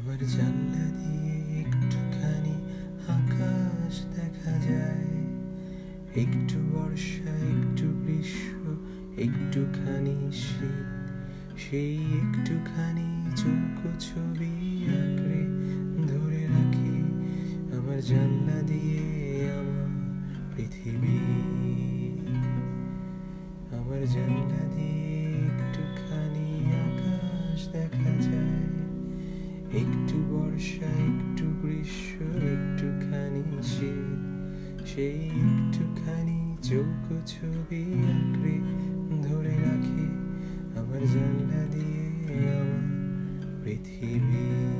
আমার জানলা দিয়ে একটুখানি আকাশ দেখা যায়। একটু বর্ষা, একটু গ্রীষ্ম, একটুখানি শীত। সেই একটুখানি চৌকো ছবি আঁকড়ে ধরে রাখি আমার জানলা দিয়ে আমার পৃথিবী। আমার জানলা দিয়ে একটু বর্ষা, একটু গ্রীষ্ম, একটুখানি শীত, সেই একটুখানি চোখ ছবি আঁকড়ে ধরে রাখি আমার জানলা দিয়ে আমার পৃথিবী।